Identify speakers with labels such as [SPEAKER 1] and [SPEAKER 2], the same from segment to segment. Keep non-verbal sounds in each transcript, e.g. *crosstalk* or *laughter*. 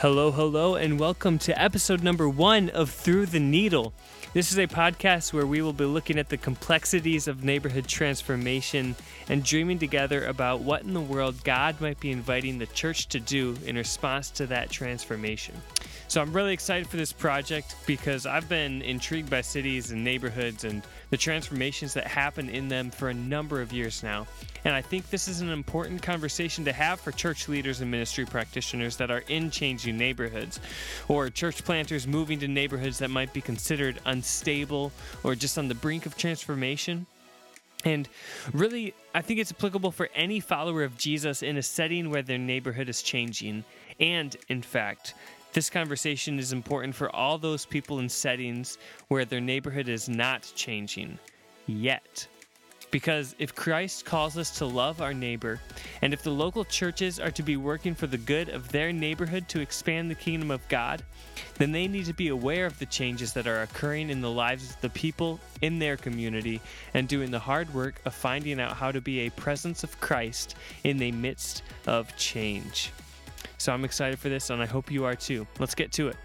[SPEAKER 1] Hello, hello, and welcome to episode number one of Through the Needle. This is a podcast where we will be looking at the complexities of neighborhood transformation and dreaming together about what in the world God might be inviting the church to do in response to that transformation. So I'm really excited for this project because I've been intrigued by cities and neighborhoods and the transformations that happen in them for a number of years now. And I think this is an important conversation to have for church leaders and ministry practitioners that are in changing neighborhoods, or church planters moving to neighborhoods that might be considered unstable or just on the brink of transformation. And really, I think it's applicable for any follower of Jesus in a setting where their neighborhood is changing. And, in fact, this conversation is important for all those people in settings where their neighborhood is not changing yet. Because if Christ calls us to love our neighbor, and if the local churches are to be working for the good of their neighborhood to expand the kingdom of God, then they need to be aware of the changes that are occurring in the lives of the people in their community and doing the hard work of finding out how to be a presence of Christ in the midst of change. So I'm excited for this, and I hope you are too. Let's get to it.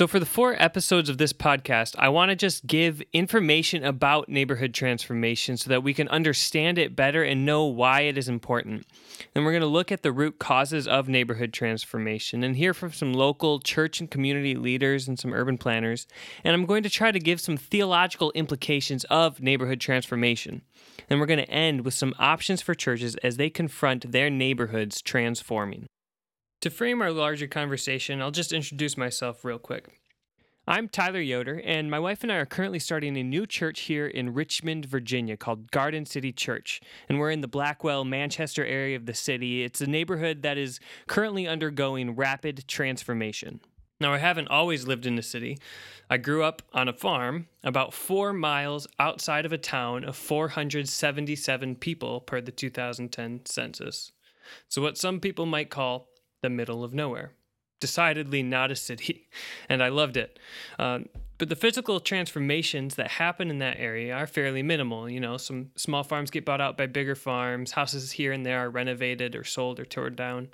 [SPEAKER 1] So, for the four episodes of this podcast, I want to just give information about neighborhood transformation so that we can understand it better and know why it is important. Then, we're going to look at the root causes of neighborhood transformation and hear from some local church and community leaders and some urban planners. And I'm going to try to give some theological implications of neighborhood transformation. Then, we're going to end with some options for churches as they confront their neighborhoods transforming. To frame our larger conversation, I'll just introduce myself real quick. I'm Tyler Yoder, and my wife and I are currently starting a new church here in Richmond, Virginia called Garden City Church. And we're in the Blackwell, Manchester area of the city. It's a neighborhood that is currently undergoing rapid transformation. Now, I haven't always lived in the city. I grew up on a farm about four miles outside of a town of 477 people per the 2010 census. So, what some people might call the middle of nowhere. Decidedly not a city, *laughs* and I loved it. Uh, but the physical transformations that happen in that area are fairly minimal. You know, some small farms get bought out by bigger farms, houses here and there are renovated or sold or torn down.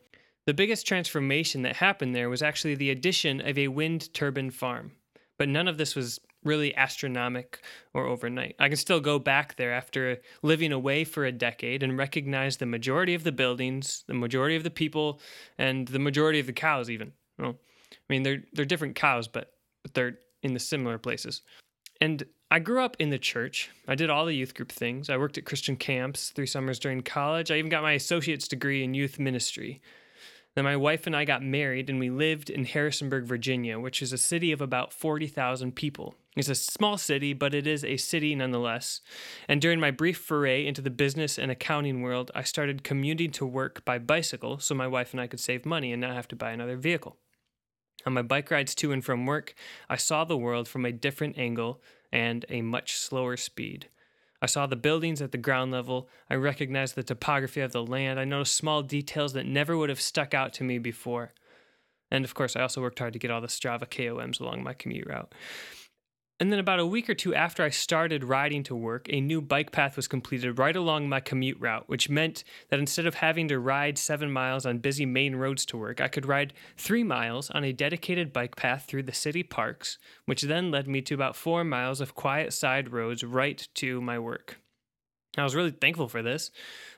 [SPEAKER 1] The biggest transformation that happened there was actually the addition of a wind turbine farm. But none of this was really astronomic or overnight. I can still go back there after living away for a decade and recognize the majority of the buildings, the majority of the people, and the majority of the cows even. Well, I mean they're they're different cows, but but they're in the similar places. And I grew up in the church. I did all the youth group things. I worked at Christian camps three summers during college. I even got my associate's degree in youth ministry. Then my wife and I got married and we lived in Harrisonburg, Virginia, which is a city of about 40,000 people. It's a small city, but it is a city nonetheless. And during my brief foray into the business and accounting world, I started commuting to work by bicycle so my wife and I could save money and not have to buy another vehicle. On my bike rides to and from work, I saw the world from a different angle and a much slower speed. I saw the buildings at the ground level. I recognized the topography of the land. I noticed small details that never would have stuck out to me before. And of course, I also worked hard to get all the Strava KOMs along my commute route. And then, about a week or two after I started riding to work, a new bike path was completed right along my commute route, which meant that instead of having to ride seven miles on busy main roads to work, I could ride three miles on a dedicated bike path through the city parks, which then led me to about four miles of quiet side roads right to my work. I was really thankful for this.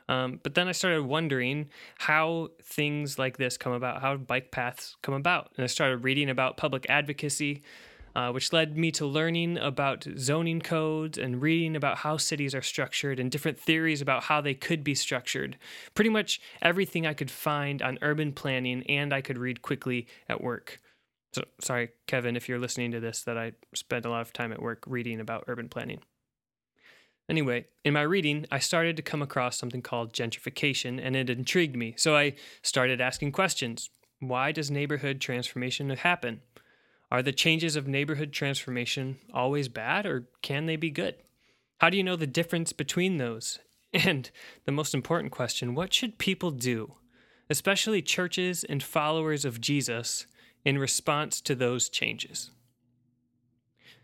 [SPEAKER 1] Um, but then I started wondering how things like this come about, how bike paths come about. And I started reading about public advocacy, uh, which led me to learning about zoning codes and reading about how cities are structured and different theories about how they could be structured. Pretty much everything I could find on urban planning and I could read quickly at work. So, sorry, Kevin, if you're listening to this, that I spent a lot of time at work reading about urban planning. Anyway, in my reading, I started to come across something called gentrification, and it intrigued me. So I started asking questions. Why does neighborhood transformation happen? Are the changes of neighborhood transformation always bad or can they be good? How do you know the difference between those? *laughs* And the most important question what should people do, especially churches and followers of Jesus, in response to those changes?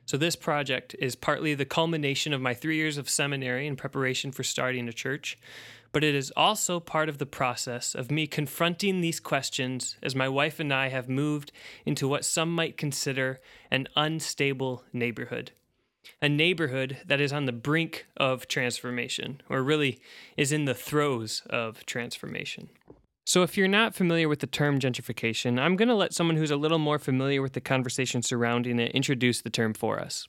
[SPEAKER 1] So, this project is partly the culmination of my three years of seminary in preparation for starting a church, but it is also part of the process of me confronting these questions as my wife and I have moved into what some might consider an unstable neighborhood. A neighborhood that is on the brink of transformation, or really is in the throes of transformation. So, if you're not familiar with the term gentrification, I'm going to let someone who's a little more familiar with the conversation surrounding it introduce the term for us.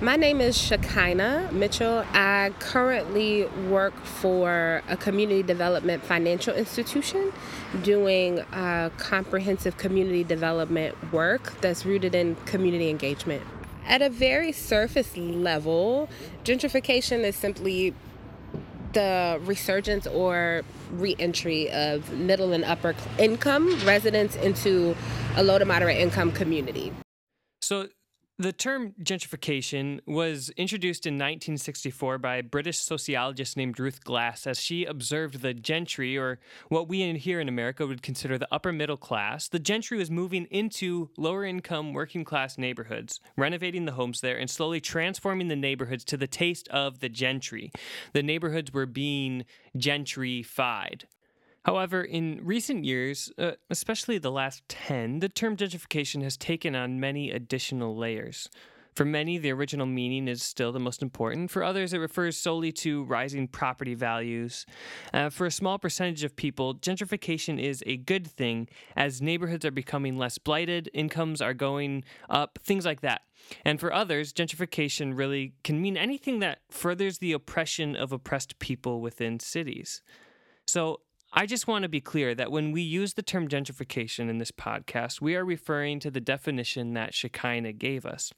[SPEAKER 2] My name is Shekinah Mitchell. I currently work for a community development financial institution doing uh, comprehensive community development work that's rooted in community engagement. At a very surface level, gentrification is simply the resurgence or reentry of middle and upper income residents into a low to moderate income community.
[SPEAKER 1] So, the term gentrification was introduced in 1964 by a British sociologist named Ruth Glass as she observed the gentry, or what we in here in America would consider the upper middle class. The gentry was moving into lower income working class neighborhoods, renovating the homes there, and slowly transforming the neighborhoods to the taste of the gentry. The neighborhoods were being gentrified. However, in recent years, uh, especially the last 10, the term gentrification has taken on many additional layers. For many, the original meaning is still the most important. For others, it refers solely to rising property values. Uh, for a small percentage of people, gentrification is a good thing as neighborhoods are becoming less blighted, incomes are going up, things like that. And for others, gentrification really can mean anything that furthers the oppression of oppressed people within cities. So, I just want to be clear that when we use the term gentrification in this podcast, we are referring to the definition that Shekinah gave us.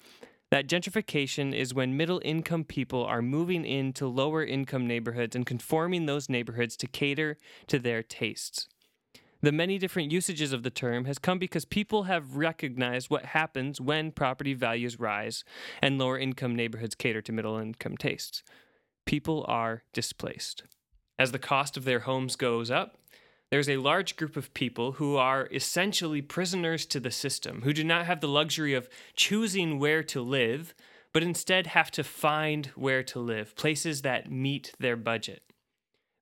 [SPEAKER 1] That gentrification is when middle income people are moving into lower income neighborhoods and conforming those neighborhoods to cater to their tastes. The many different usages of the term has come because people have recognized what happens when property values rise and lower income neighborhoods cater to middle income tastes. People are displaced. As the cost of their homes goes up, there's a large group of people who are essentially prisoners to the system, who do not have the luxury of choosing where to live, but instead have to find where to live, places that meet their budget.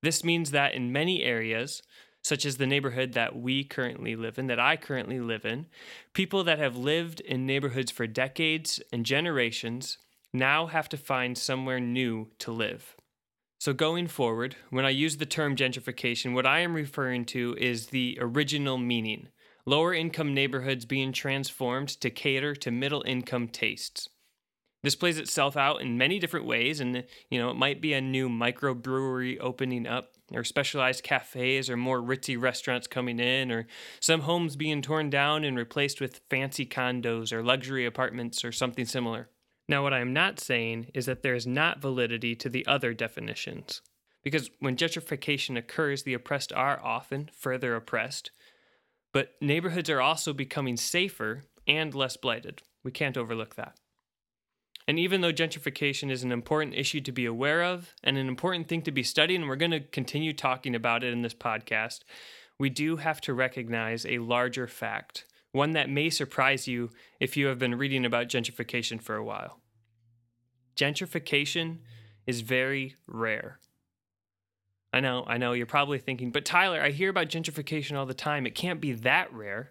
[SPEAKER 1] This means that in many areas, such as the neighborhood that we currently live in, that I currently live in, people that have lived in neighborhoods for decades and generations now have to find somewhere new to live. So, going forward, when I use the term gentrification, what I am referring to is the original meaning lower income neighborhoods being transformed to cater to middle income tastes. This plays itself out in many different ways, and you know, it might be a new microbrewery opening up, or specialized cafes, or more ritzy restaurants coming in, or some homes being torn down and replaced with fancy condos or luxury apartments or something similar. Now, what I am not saying is that there is not validity to the other definitions. Because when gentrification occurs, the oppressed are often further oppressed, but neighborhoods are also becoming safer and less blighted. We can't overlook that. And even though gentrification is an important issue to be aware of and an important thing to be studying, and we're going to continue talking about it in this podcast, we do have to recognize a larger fact one that may surprise you if you have been reading about gentrification for a while. Gentrification is very rare. I know, I know, you're probably thinking, but Tyler, I hear about gentrification all the time. It can't be that rare.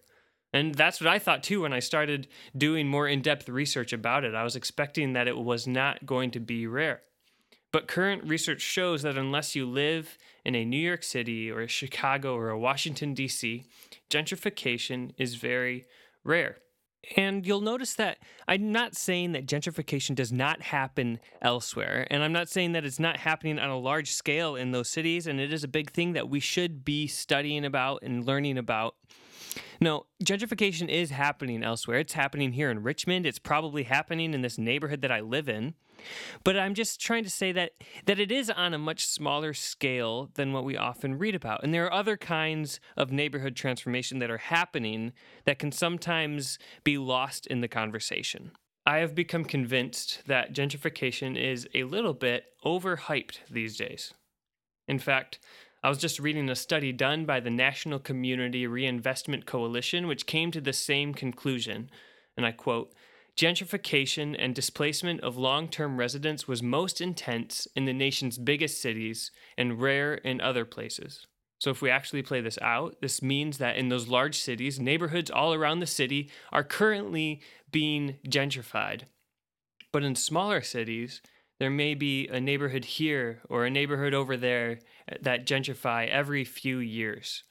[SPEAKER 1] And that's what I thought too when I started doing more in depth research about it. I was expecting that it was not going to be rare. But current research shows that unless you live in a New York City or a Chicago or a Washington, D.C., gentrification is very rare. And you'll notice that I'm not saying that gentrification does not happen elsewhere. And I'm not saying that it's not happening on a large scale in those cities. And it is a big thing that we should be studying about and learning about. No, gentrification is happening elsewhere. It's happening here in Richmond. It's probably happening in this neighborhood that I live in. But I'm just trying to say that that it is on a much smaller scale than what we often read about. And there are other kinds of neighborhood transformation that are happening that can sometimes be lost in the conversation. I have become convinced that gentrification is a little bit overhyped these days. In fact, I was just reading a study done by the National Community Reinvestment Coalition, which came to the same conclusion. And I quote gentrification and displacement of long term residents was most intense in the nation's biggest cities and rare in other places. So, if we actually play this out, this means that in those large cities, neighborhoods all around the city are currently being gentrified. But in smaller cities, there may be a neighborhood here or a neighborhood over there uh, that gentrify every few years.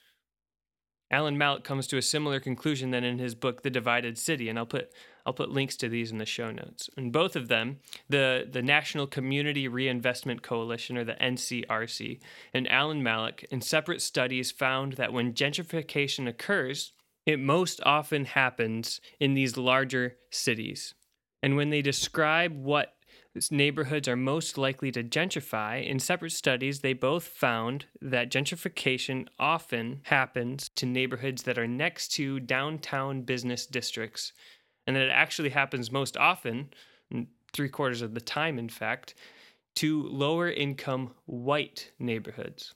[SPEAKER 1] Alan Mallach comes to a similar conclusion than in his book The Divided City, and I'll put I'll put links to these in the show notes. And both of them, the the National Community Reinvestment Coalition or the NCRC, and Alan Mallach in separate studies found that when gentrification occurs, it most often happens in these larger cities. And when they describe what neighborhoods are most likely to gentrify, in separate studies, they both found that gentrification often happens to neighborhoods that are next to downtown business districts, and that it actually happens most often, three quarters of the time, in fact, to lower income white neighborhoods.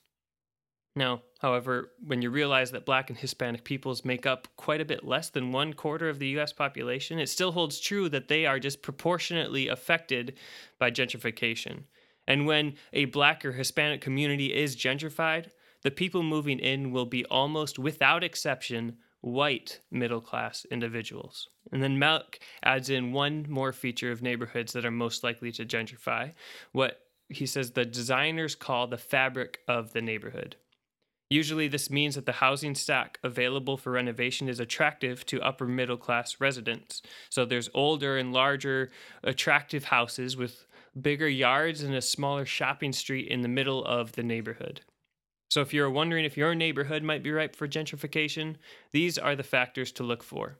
[SPEAKER 1] Now, however, when you realize that black and Hispanic peoples make up quite a bit less than one quarter of the US population, it still holds true that they are disproportionately affected by gentrification. And when a black or Hispanic community is gentrified, the people moving in will be almost without exception white middle class individuals. And then Mallach adds in one more feature of neighborhoods that are most likely to gentrify, what he says the designers call the fabric of the neighborhood. Usually, this means that the housing stock available for renovation is attractive to upper middle class residents. So there's older and larger, attractive houses with bigger yards and a smaller shopping street in the middle of the neighborhood. So, if you're wondering if your neighborhood might be ripe for gentrification, these are the factors to look for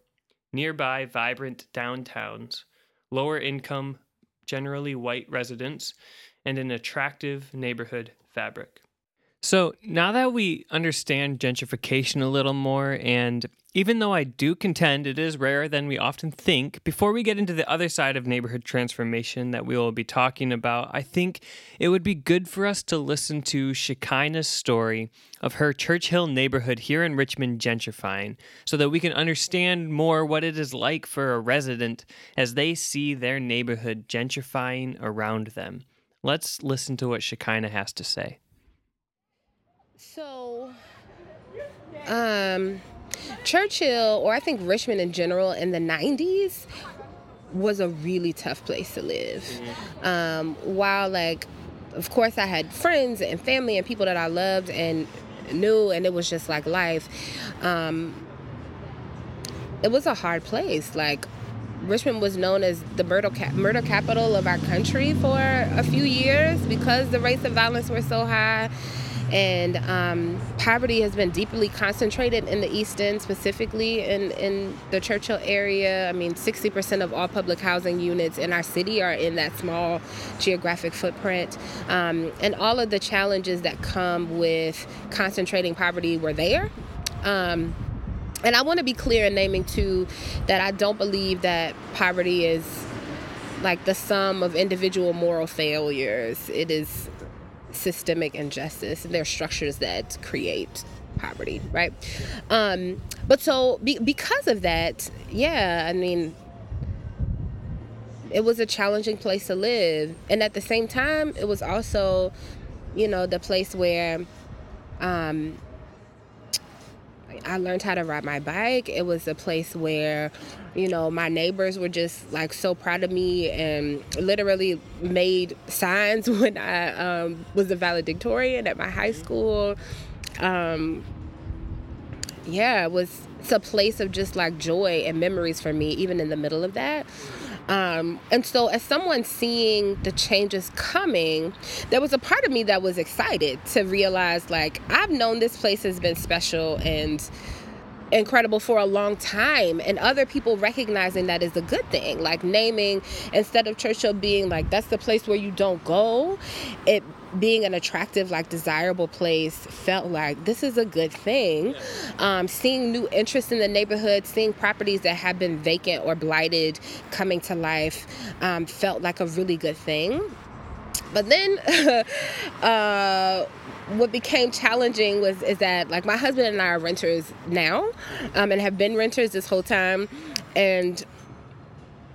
[SPEAKER 1] nearby vibrant downtowns, lower income, generally white residents, and an attractive neighborhood fabric. So now that we understand gentrification a little more, and even though I do contend it is rarer than we often think, before we get into the other side of neighborhood transformation that we will be talking about, I think it would be good for us to listen to Shekinah's story of her Churchill neighborhood here in Richmond gentrifying so that we can understand more what it is like for a resident as they see their neighborhood gentrifying around them. Let's listen to what Shekinah has to say.
[SPEAKER 2] So, um, Churchill, or I think Richmond in general, in the 90s was a really tough place to live. Mm-hmm. Um, while, like, of course, I had friends and family and people that I loved and knew, and it was just like life. Um, it was a hard place. Like, Richmond was known as the murder, cap- murder capital of our country for a few years because the rates of violence were so high and um, poverty has been deeply concentrated in the East End, specifically in, in the Churchill area. I mean, 60% of all public housing units in our city are in that small geographic footprint. Um, and all of the challenges that come with concentrating poverty were there. Um, and I want to be clear in naming too that I don't believe that poverty is like the sum of individual moral failures. It is systemic injustice and there are structures that create poverty right? Um, but so be, because of that yeah i mean it was a challenging place to live. And at the same time it was also you know the place where um, I learned how to ride my bike. It was a place where, you know, my neighbors were just like so proud of me and literally made signs *laughs* when I um, was a valedictorian at my high school. Um, yeah, it was it's a place of just like joy and memories for me, even in the middle of that. Um, and so, as someone seeing the changes coming, there was a part of me that was excited to realize, like, I've known this place has been special and incredible for a long time and other people recognizing that is a good thing. Like naming instead of churchill being like that's the place where you don't go it being an attractive like desirable place felt like this is a good thing. Um, seeing new interest in the neighborhood seeing properties that have been vacant or blighted coming to life um, felt like a really good thing. But then *laughs* uh, what became challenging was is that like my husband and I are renters now, um, and have been renters this whole time, and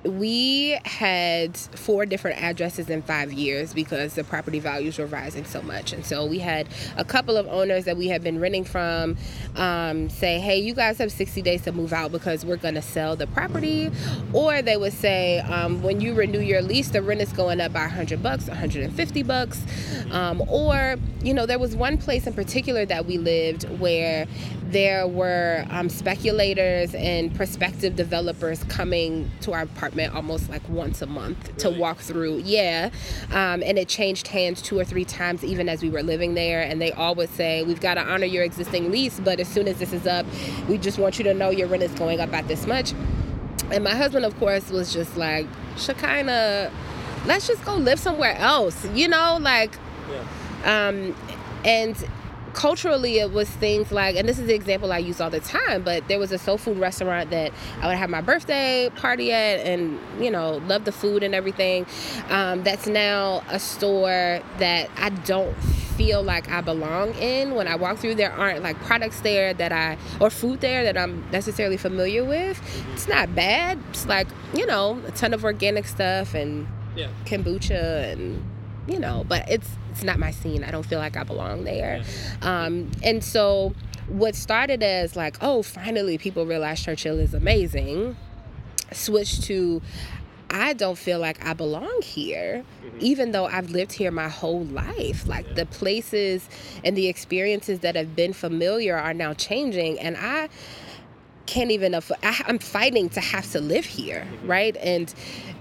[SPEAKER 2] we had four different addresses in five years because the property values were rising so much. And so we had a couple of owners that we had been renting from um, say, hey, you guys have 60 days to move out because we're going to sell the property. Or they would say, um, when you renew your lease, the rent is going up by 100 bucks, 150 bucks. Um, or, you know, there was one place in particular that we lived where there were um, speculators and prospective developers coming to our apartment almost like once a month really? to walk through. Yeah. Um, and it changed hands two or three times even as we were living there. And they all would say, We've got to honor your existing lease, but as soon as this is up, we just want you to know your rent is going up at this much. And my husband, of course, was just like, Shekinah, let's just go live somewhere else, you know, like, yeah. um, and culturally it was things like and this is the example i use all the time but there was a soul food restaurant that i would have my birthday party at and you know love the food and everything. Um, that's now a store that i don't feel like i belong in. When i walk through there aren't like products there that i or food there that i'm necessarily familiar with. It's not bad. It's like you know a ton of organic stuff and yeah. kombucha and you know but it's it's not my scene. I don't feel like I belong there. Um, and so what started as like, oh, finally people realize Churchill is amazing, switched to I don't feel like I belong here, mm-hmm. even though I've lived here my whole life. Like yeah. the places and the experiences that have been familiar are now changing, and I can't even. Aff- I, I'm fighting to have to live here, mm-hmm. right? And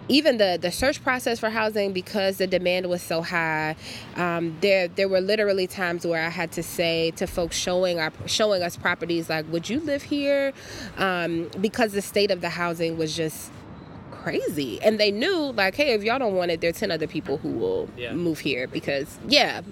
[SPEAKER 2] even the the search process for housing because the demand was so high um, there there were literally times where I had to say to folks showing our showing us properties like would you live here? Um, because the state of the housing was just crazy. And they knew like hey if y'all don't want it there are 10 other people who will yeah. move here. Because yeah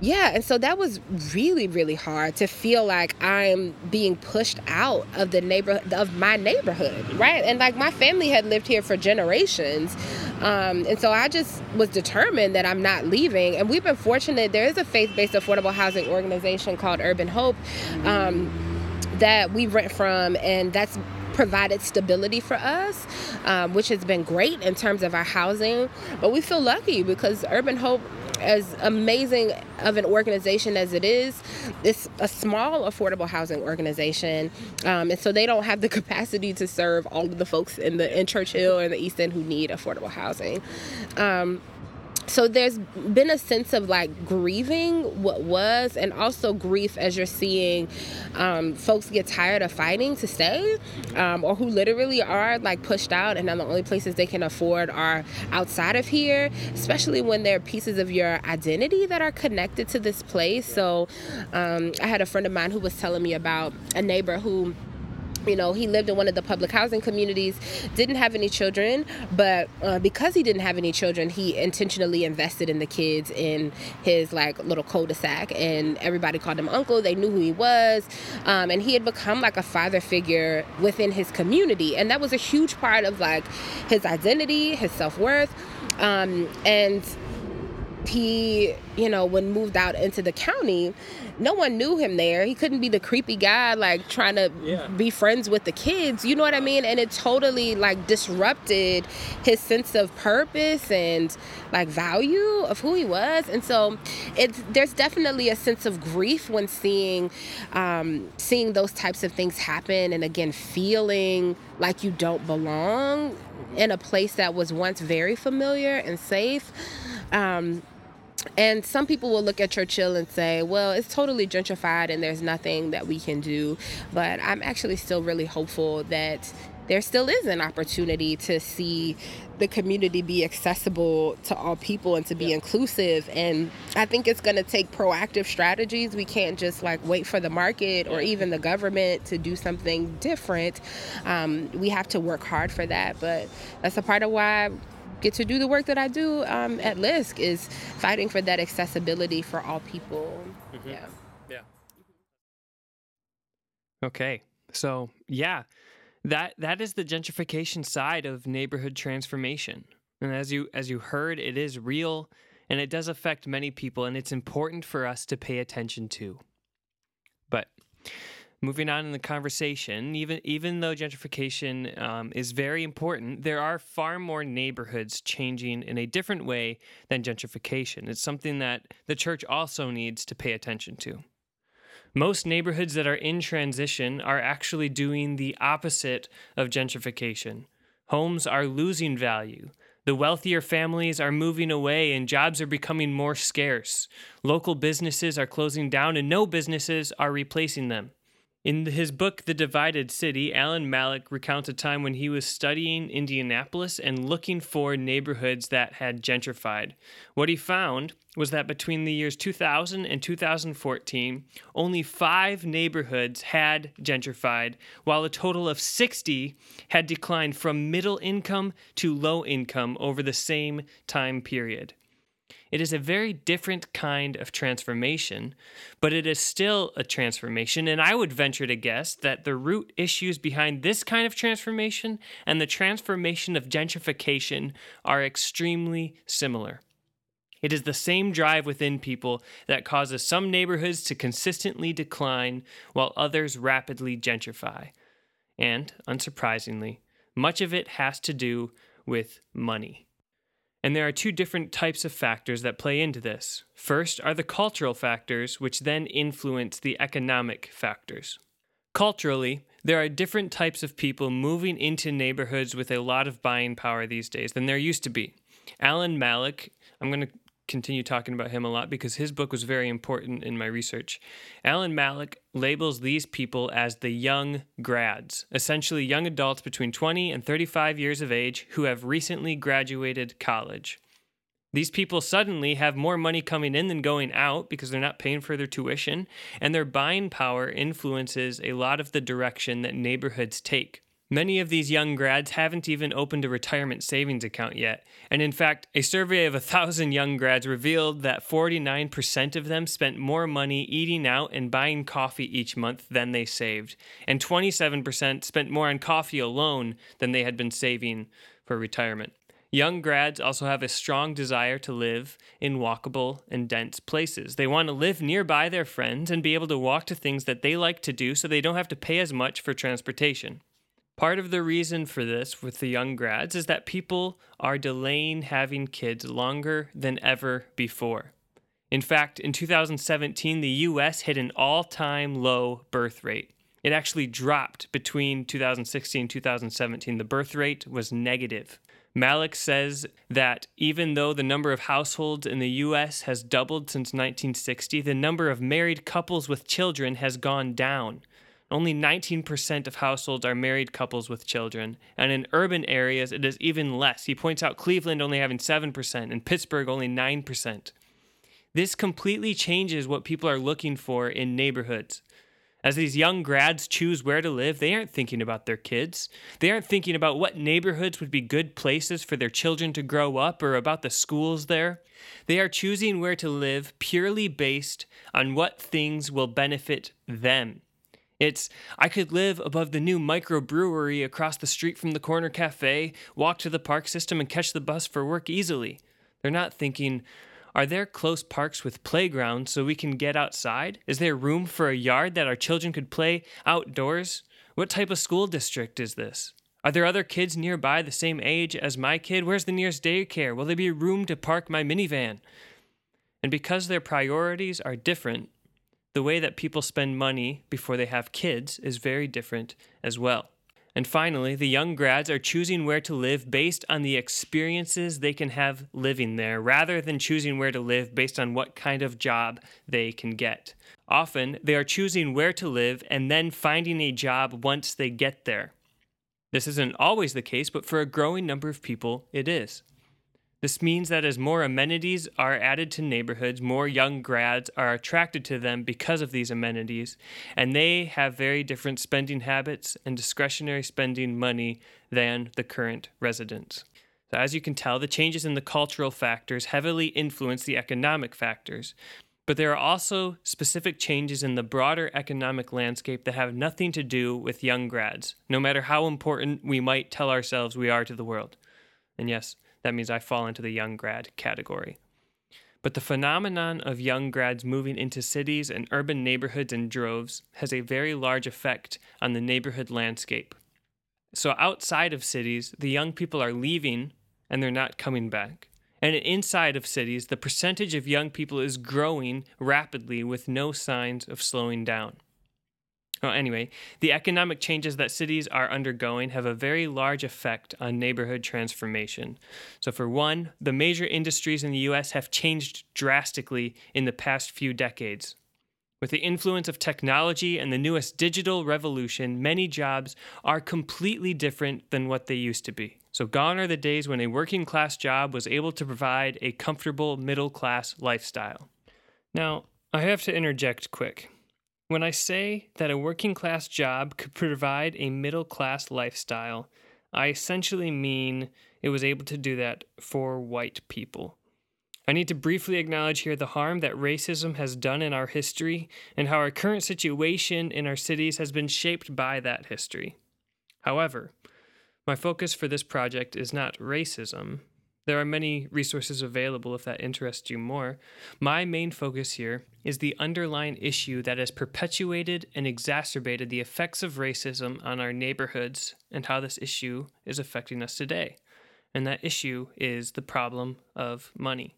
[SPEAKER 2] yeah, and so that was really, really hard to feel like I'm being pushed out of the neighborhood of my neighborhood, right? And like my family had lived here for generations, um, and so I just was determined that I'm not leaving. And we've been fortunate. There is a faith-based affordable housing organization called Urban Hope um, that we rent from, and that's provided stability for us, um, which has been great in terms of our housing. But we feel lucky because Urban Hope as amazing of an organization as it is, it's a small affordable housing organization, um, and so they don't have the *laughs* capacity to serve all of the folks in the in Churchill and the East End who need affordable housing. Um, so there's been a sense of like grieving what was and also grief as you're seeing um, folks get tired of fighting to stay um, or who literally are like pushed out and now the only places they can afford are outside of here especially when there are pieces of your identity that are connected to this place. So um, i had a friend of mine who was telling me about a neighbor who you know he lived in one of the public housing communities didn't have any children but uh, because he didn't have any children he intentionally invested in the kids in his like little cul-de-sac and everybody called him uncle they knew who he was um, and he had become like a father figure within his community and that was a huge part of like his identity his self-worth um, and he, you know, when moved out into the county, no one knew him there. He couldn't be the creepy guy like trying to yeah. be friends with the kids. You know what I mean? And it totally like disrupted his sense of purpose and like value of who he was. And so it's there's definitely a sense of grief when seeing um, seeing those types of things happen and again feeling like you don't belong in a place that was once very familiar and safe. Um, and some people will look at Churchill and say, well, it's totally gentrified and there's nothing that we can do. But I'm actually still really hopeful that there still is an opportunity to see the community be accessible to all people and to be yeah. inclusive. And I think it's going to take proactive strategies. We can't just like wait for the market or even the government to do something different. Um, we have to work hard for that. But that's a part of why get to do the work that I do um, at LISC is fighting for that accessibility for all people. Mm-hmm. Yeah.
[SPEAKER 1] Yeah. Okay. So, yeah. That that is the gentrification side of neighborhood transformation. And as you as you heard, it is real and it does affect many people and it's important for us to pay attention to. But Moving on in the conversation, even even though gentrification um, is very important, there are far more neighborhoods changing in a different way than gentrification. It's something that the church also needs to pay attention to. Most neighborhoods that are in transition are actually doing the opposite of gentrification. Homes are losing value. The wealthier families are moving away and jobs are becoming more scarce. Local businesses are closing down and no businesses are replacing them. In his book, The Divided City, Alan Mallach recounts a time when he was studying Indianapolis and looking for neighborhoods that had gentrified. What he found was that between the years 2000 and 2014, only five neighborhoods had gentrified, while a total of 60 had declined from middle income to low income over the same time period. It is a very different kind of transformation, but it is still a transformation. And I would venture to guess that the root issues behind this kind of transformation and the transformation of gentrification are extremely similar. It is the same drive within people that causes some neighborhoods to consistently decline while others rapidly gentrify. And, unsurprisingly, much of it has to do with money. And there are two different types of factors that play into this. First are the cultural factors, which then influence the economic factors. Culturally, there are different types of people moving into neighborhoods with a lot of buying power these days than there used to be. Alan Mallach, I'm going to continue talking about him a lot because his book was very important in my research. Alan Mallach labels these people as the young grads, essentially young adults between 20 and 35 years of age who have recently graduated college. These people suddenly have more money coming in than going out because they're not paying for their tuition, and their buying power influences a lot of the direction that neighborhoods take. Many of these young grads haven't even opened a retirement savings account yet. And in fact, a survey of 1,000 young grads revealed that 49% of them spent more money eating out and buying coffee each month than they saved. And 27% spent more on coffee alone than they had been saving for retirement. Young grads also have a strong desire to live in walkable and dense places. They want to live nearby their friends and be able to walk to things that they like to do so they don't have to pay as much for transportation. Part of the reason for this with the young grads is that people are delaying having kids longer than ever before. In fact, in 2017, the US hit an all time low birth rate. It actually dropped between 2016 and 2017. The birth rate was negative. Mallach says that even though the number of households in the US has doubled since 1960, the number of married couples with children has gone down. Only 19% of households are married couples with children, and in urban areas it is even less. He points out Cleveland only having 7% and Pittsburgh only 9%. This completely changes what people are looking for in neighborhoods. As these young grads choose where to live, they aren't thinking about their kids. They aren't thinking about what neighborhoods would be good places for their children to grow up or about the schools there. They are choosing where to live purely based on what things will benefit them. It's, I could live above the new microbrewery across the street from the corner cafe, walk to the park system, and catch the bus for work easily. They're not thinking, are there close parks with playgrounds so we can get outside? Is there room for a yard that our children could play outdoors? What type of school district is this? Are there other kids nearby the same age as my kid? Where's the nearest daycare? Will there be room to park my minivan? And because their priorities are different, the way that people spend money before they have kids is very different as well. And finally, the young grads are choosing where to live based on the experiences they can have living there, rather than choosing where to live based on what kind of job they can get. Often, they are choosing where to live and then finding a job once they get there. This isn't always the case, but for a growing number of people, it is. This means that as more amenities are added to neighborhoods, more young grads are attracted to them because of these amenities, and they have very different spending habits and discretionary spending money than the current residents. So, as you can tell, the changes in the cultural factors heavily influence the economic factors. But there are also specific changes in the broader economic landscape that have nothing to do with young grads, no matter how important we might tell ourselves we are to the world. And yes, that means I fall into the young grad category. But the phenomenon of young grads moving into cities and urban neighborhoods in droves has a very large effect on the neighborhood landscape. So, outside of cities, the young people are leaving and they're not coming back. And inside of cities, the percentage of young people is growing rapidly with no signs of slowing down. Well, anyway, the economic changes that cities are undergoing have a very large effect on neighborhood transformation. So, for one, the major industries in the US have changed drastically in the past few decades. With the influence of technology and the newest digital revolution, many jobs are completely different than what they used to be. So, gone are the days when a working class job was able to provide a comfortable middle class lifestyle. Now, I have to interject quick. When I say that a working class job could provide a middle class lifestyle, I essentially mean it was able to do that for white people. I need to briefly acknowledge here the harm that racism has done in our history and how our current situation in our cities has been shaped by that history. However, my focus for this project is not racism, there are many resources available if that interests you more. My main focus here is the underlying issue that has perpetuated and exacerbated the effects of racism on our neighborhoods and how this issue is affecting us today. And that issue is the problem of money.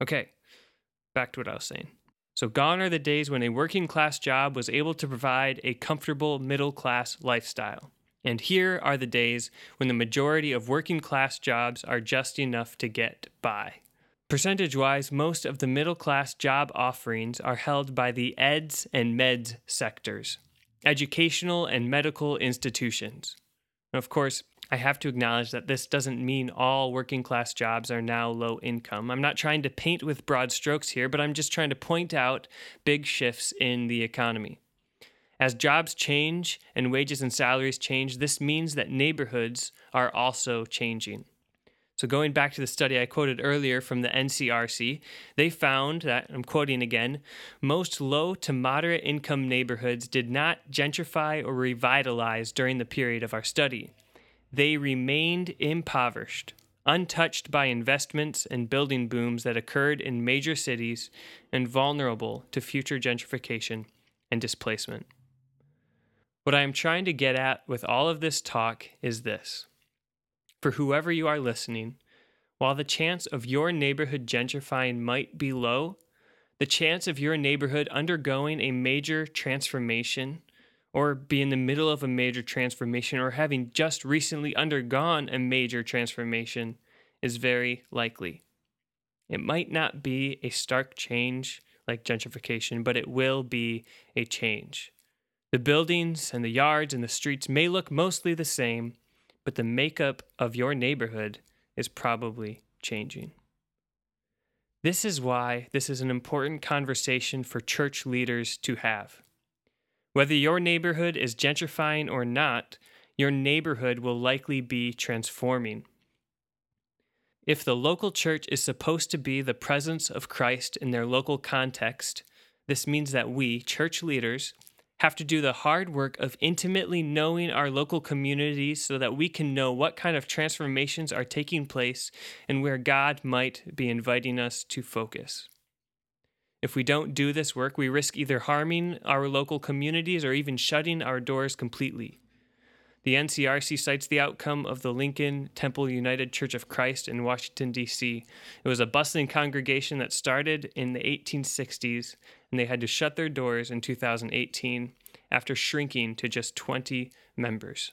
[SPEAKER 1] Okay, back to what I was saying. So, gone are the days when a working class job was able to provide a comfortable middle class lifestyle. And here are the days when the majority of working class jobs are just enough to get by. Percentage wise, most of the middle class job offerings are held by the EDS and MEDS sectors, educational and medical institutions. Of course, I have to acknowledge that this doesn't mean all working class jobs are now low income. I'm not trying to paint with broad strokes here, but I'm just trying to point out big shifts in the economy. As jobs change and wages and salaries change, this means that neighborhoods are also changing. So, going back to the study I quoted earlier from the NCRC, they found that, I'm quoting again, most low to moderate income neighborhoods did not gentrify or revitalize during the period of our study. They remained impoverished, untouched by investments and building booms that occurred in major cities, and vulnerable to future gentrification and displacement. What I am trying to get at with all of this talk is this. For whoever you are listening, while the chance of your neighborhood gentrifying might be low, the chance of your neighborhood undergoing a major transformation or be in the middle of a major transformation or having just recently undergone a major transformation is very likely. It might not be a stark change like gentrification, but it will be a change. The buildings and the yards and the streets may look mostly the same, but the makeup of your neighborhood is probably changing. This is why this is an important conversation for church leaders to have. Whether your neighborhood is gentrifying or not, your neighborhood will likely be transforming. If the local church is supposed to be the presence of Christ in their local context, this means that we, church leaders, have to do the hard work of intimately knowing our local communities so that we can know what kind of transformations are taking place and where God might be inviting us to focus. If we don't do this work, we risk either harming our local communities or even shutting our doors completely. The NCRC cites the outcome of the Lincoln Temple United Church of Christ in Washington, D.C. It was a bustling congregation that started in the 1860s, and they had to shut their doors in 2018 after shrinking to just 20 members.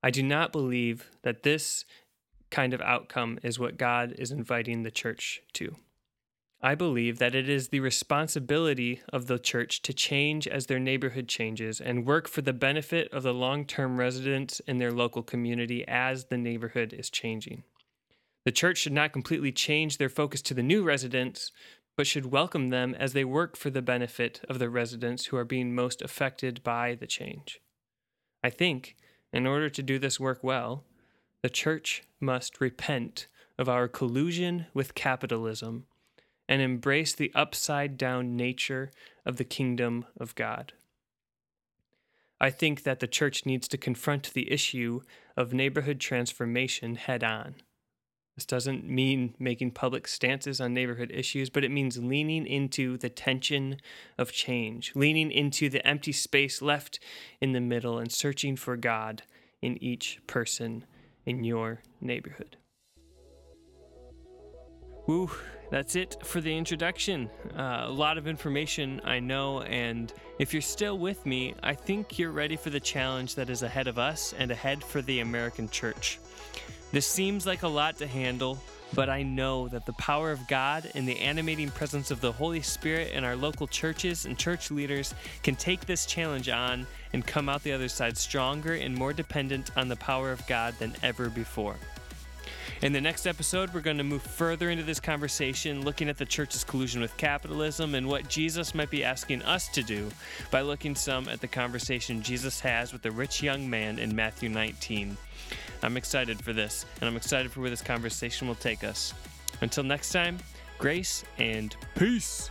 [SPEAKER 1] I do not believe that this kind of outcome is what God is inviting the church to. I believe that it is the responsibility of the church to change as their neighborhood changes and work for the benefit of the long term residents in their local community as the neighborhood is changing. The church should not completely change their focus to the new residents, but should welcome them as they work for the benefit of the residents who are being most affected by the change. I think, in order to do this work well, the church must repent of our collusion with capitalism and embrace the upside down nature of the kingdom of God. I think that the church needs to confront the issue of neighborhood transformation head on. This doesn't mean making public stances on neighborhood issues, but it means leaning into the tension of change, leaning into the empty space left in the middle, and searching for God in each person in your neighborhood. Woo, that's it for the introduction. Uh, a lot of information, I know, and if you're still with me, I think you're ready for the challenge that is ahead of us and ahead for the American church. This seems like a lot to handle, but I know that the power of God and the animating presence of the Holy Spirit in our local churches and church leaders can take this challenge on and come out the other side stronger and more dependent on the power of God than ever before. In the next episode, we're going to move further into this conversation, looking at the church's collusion with capitalism and what Jesus might be asking us to do by looking some at the conversation Jesus has with the rich young man in Matthew 19. I'm excited for this, and I'm excited for where this conversation will take us. Until next time, grace and peace.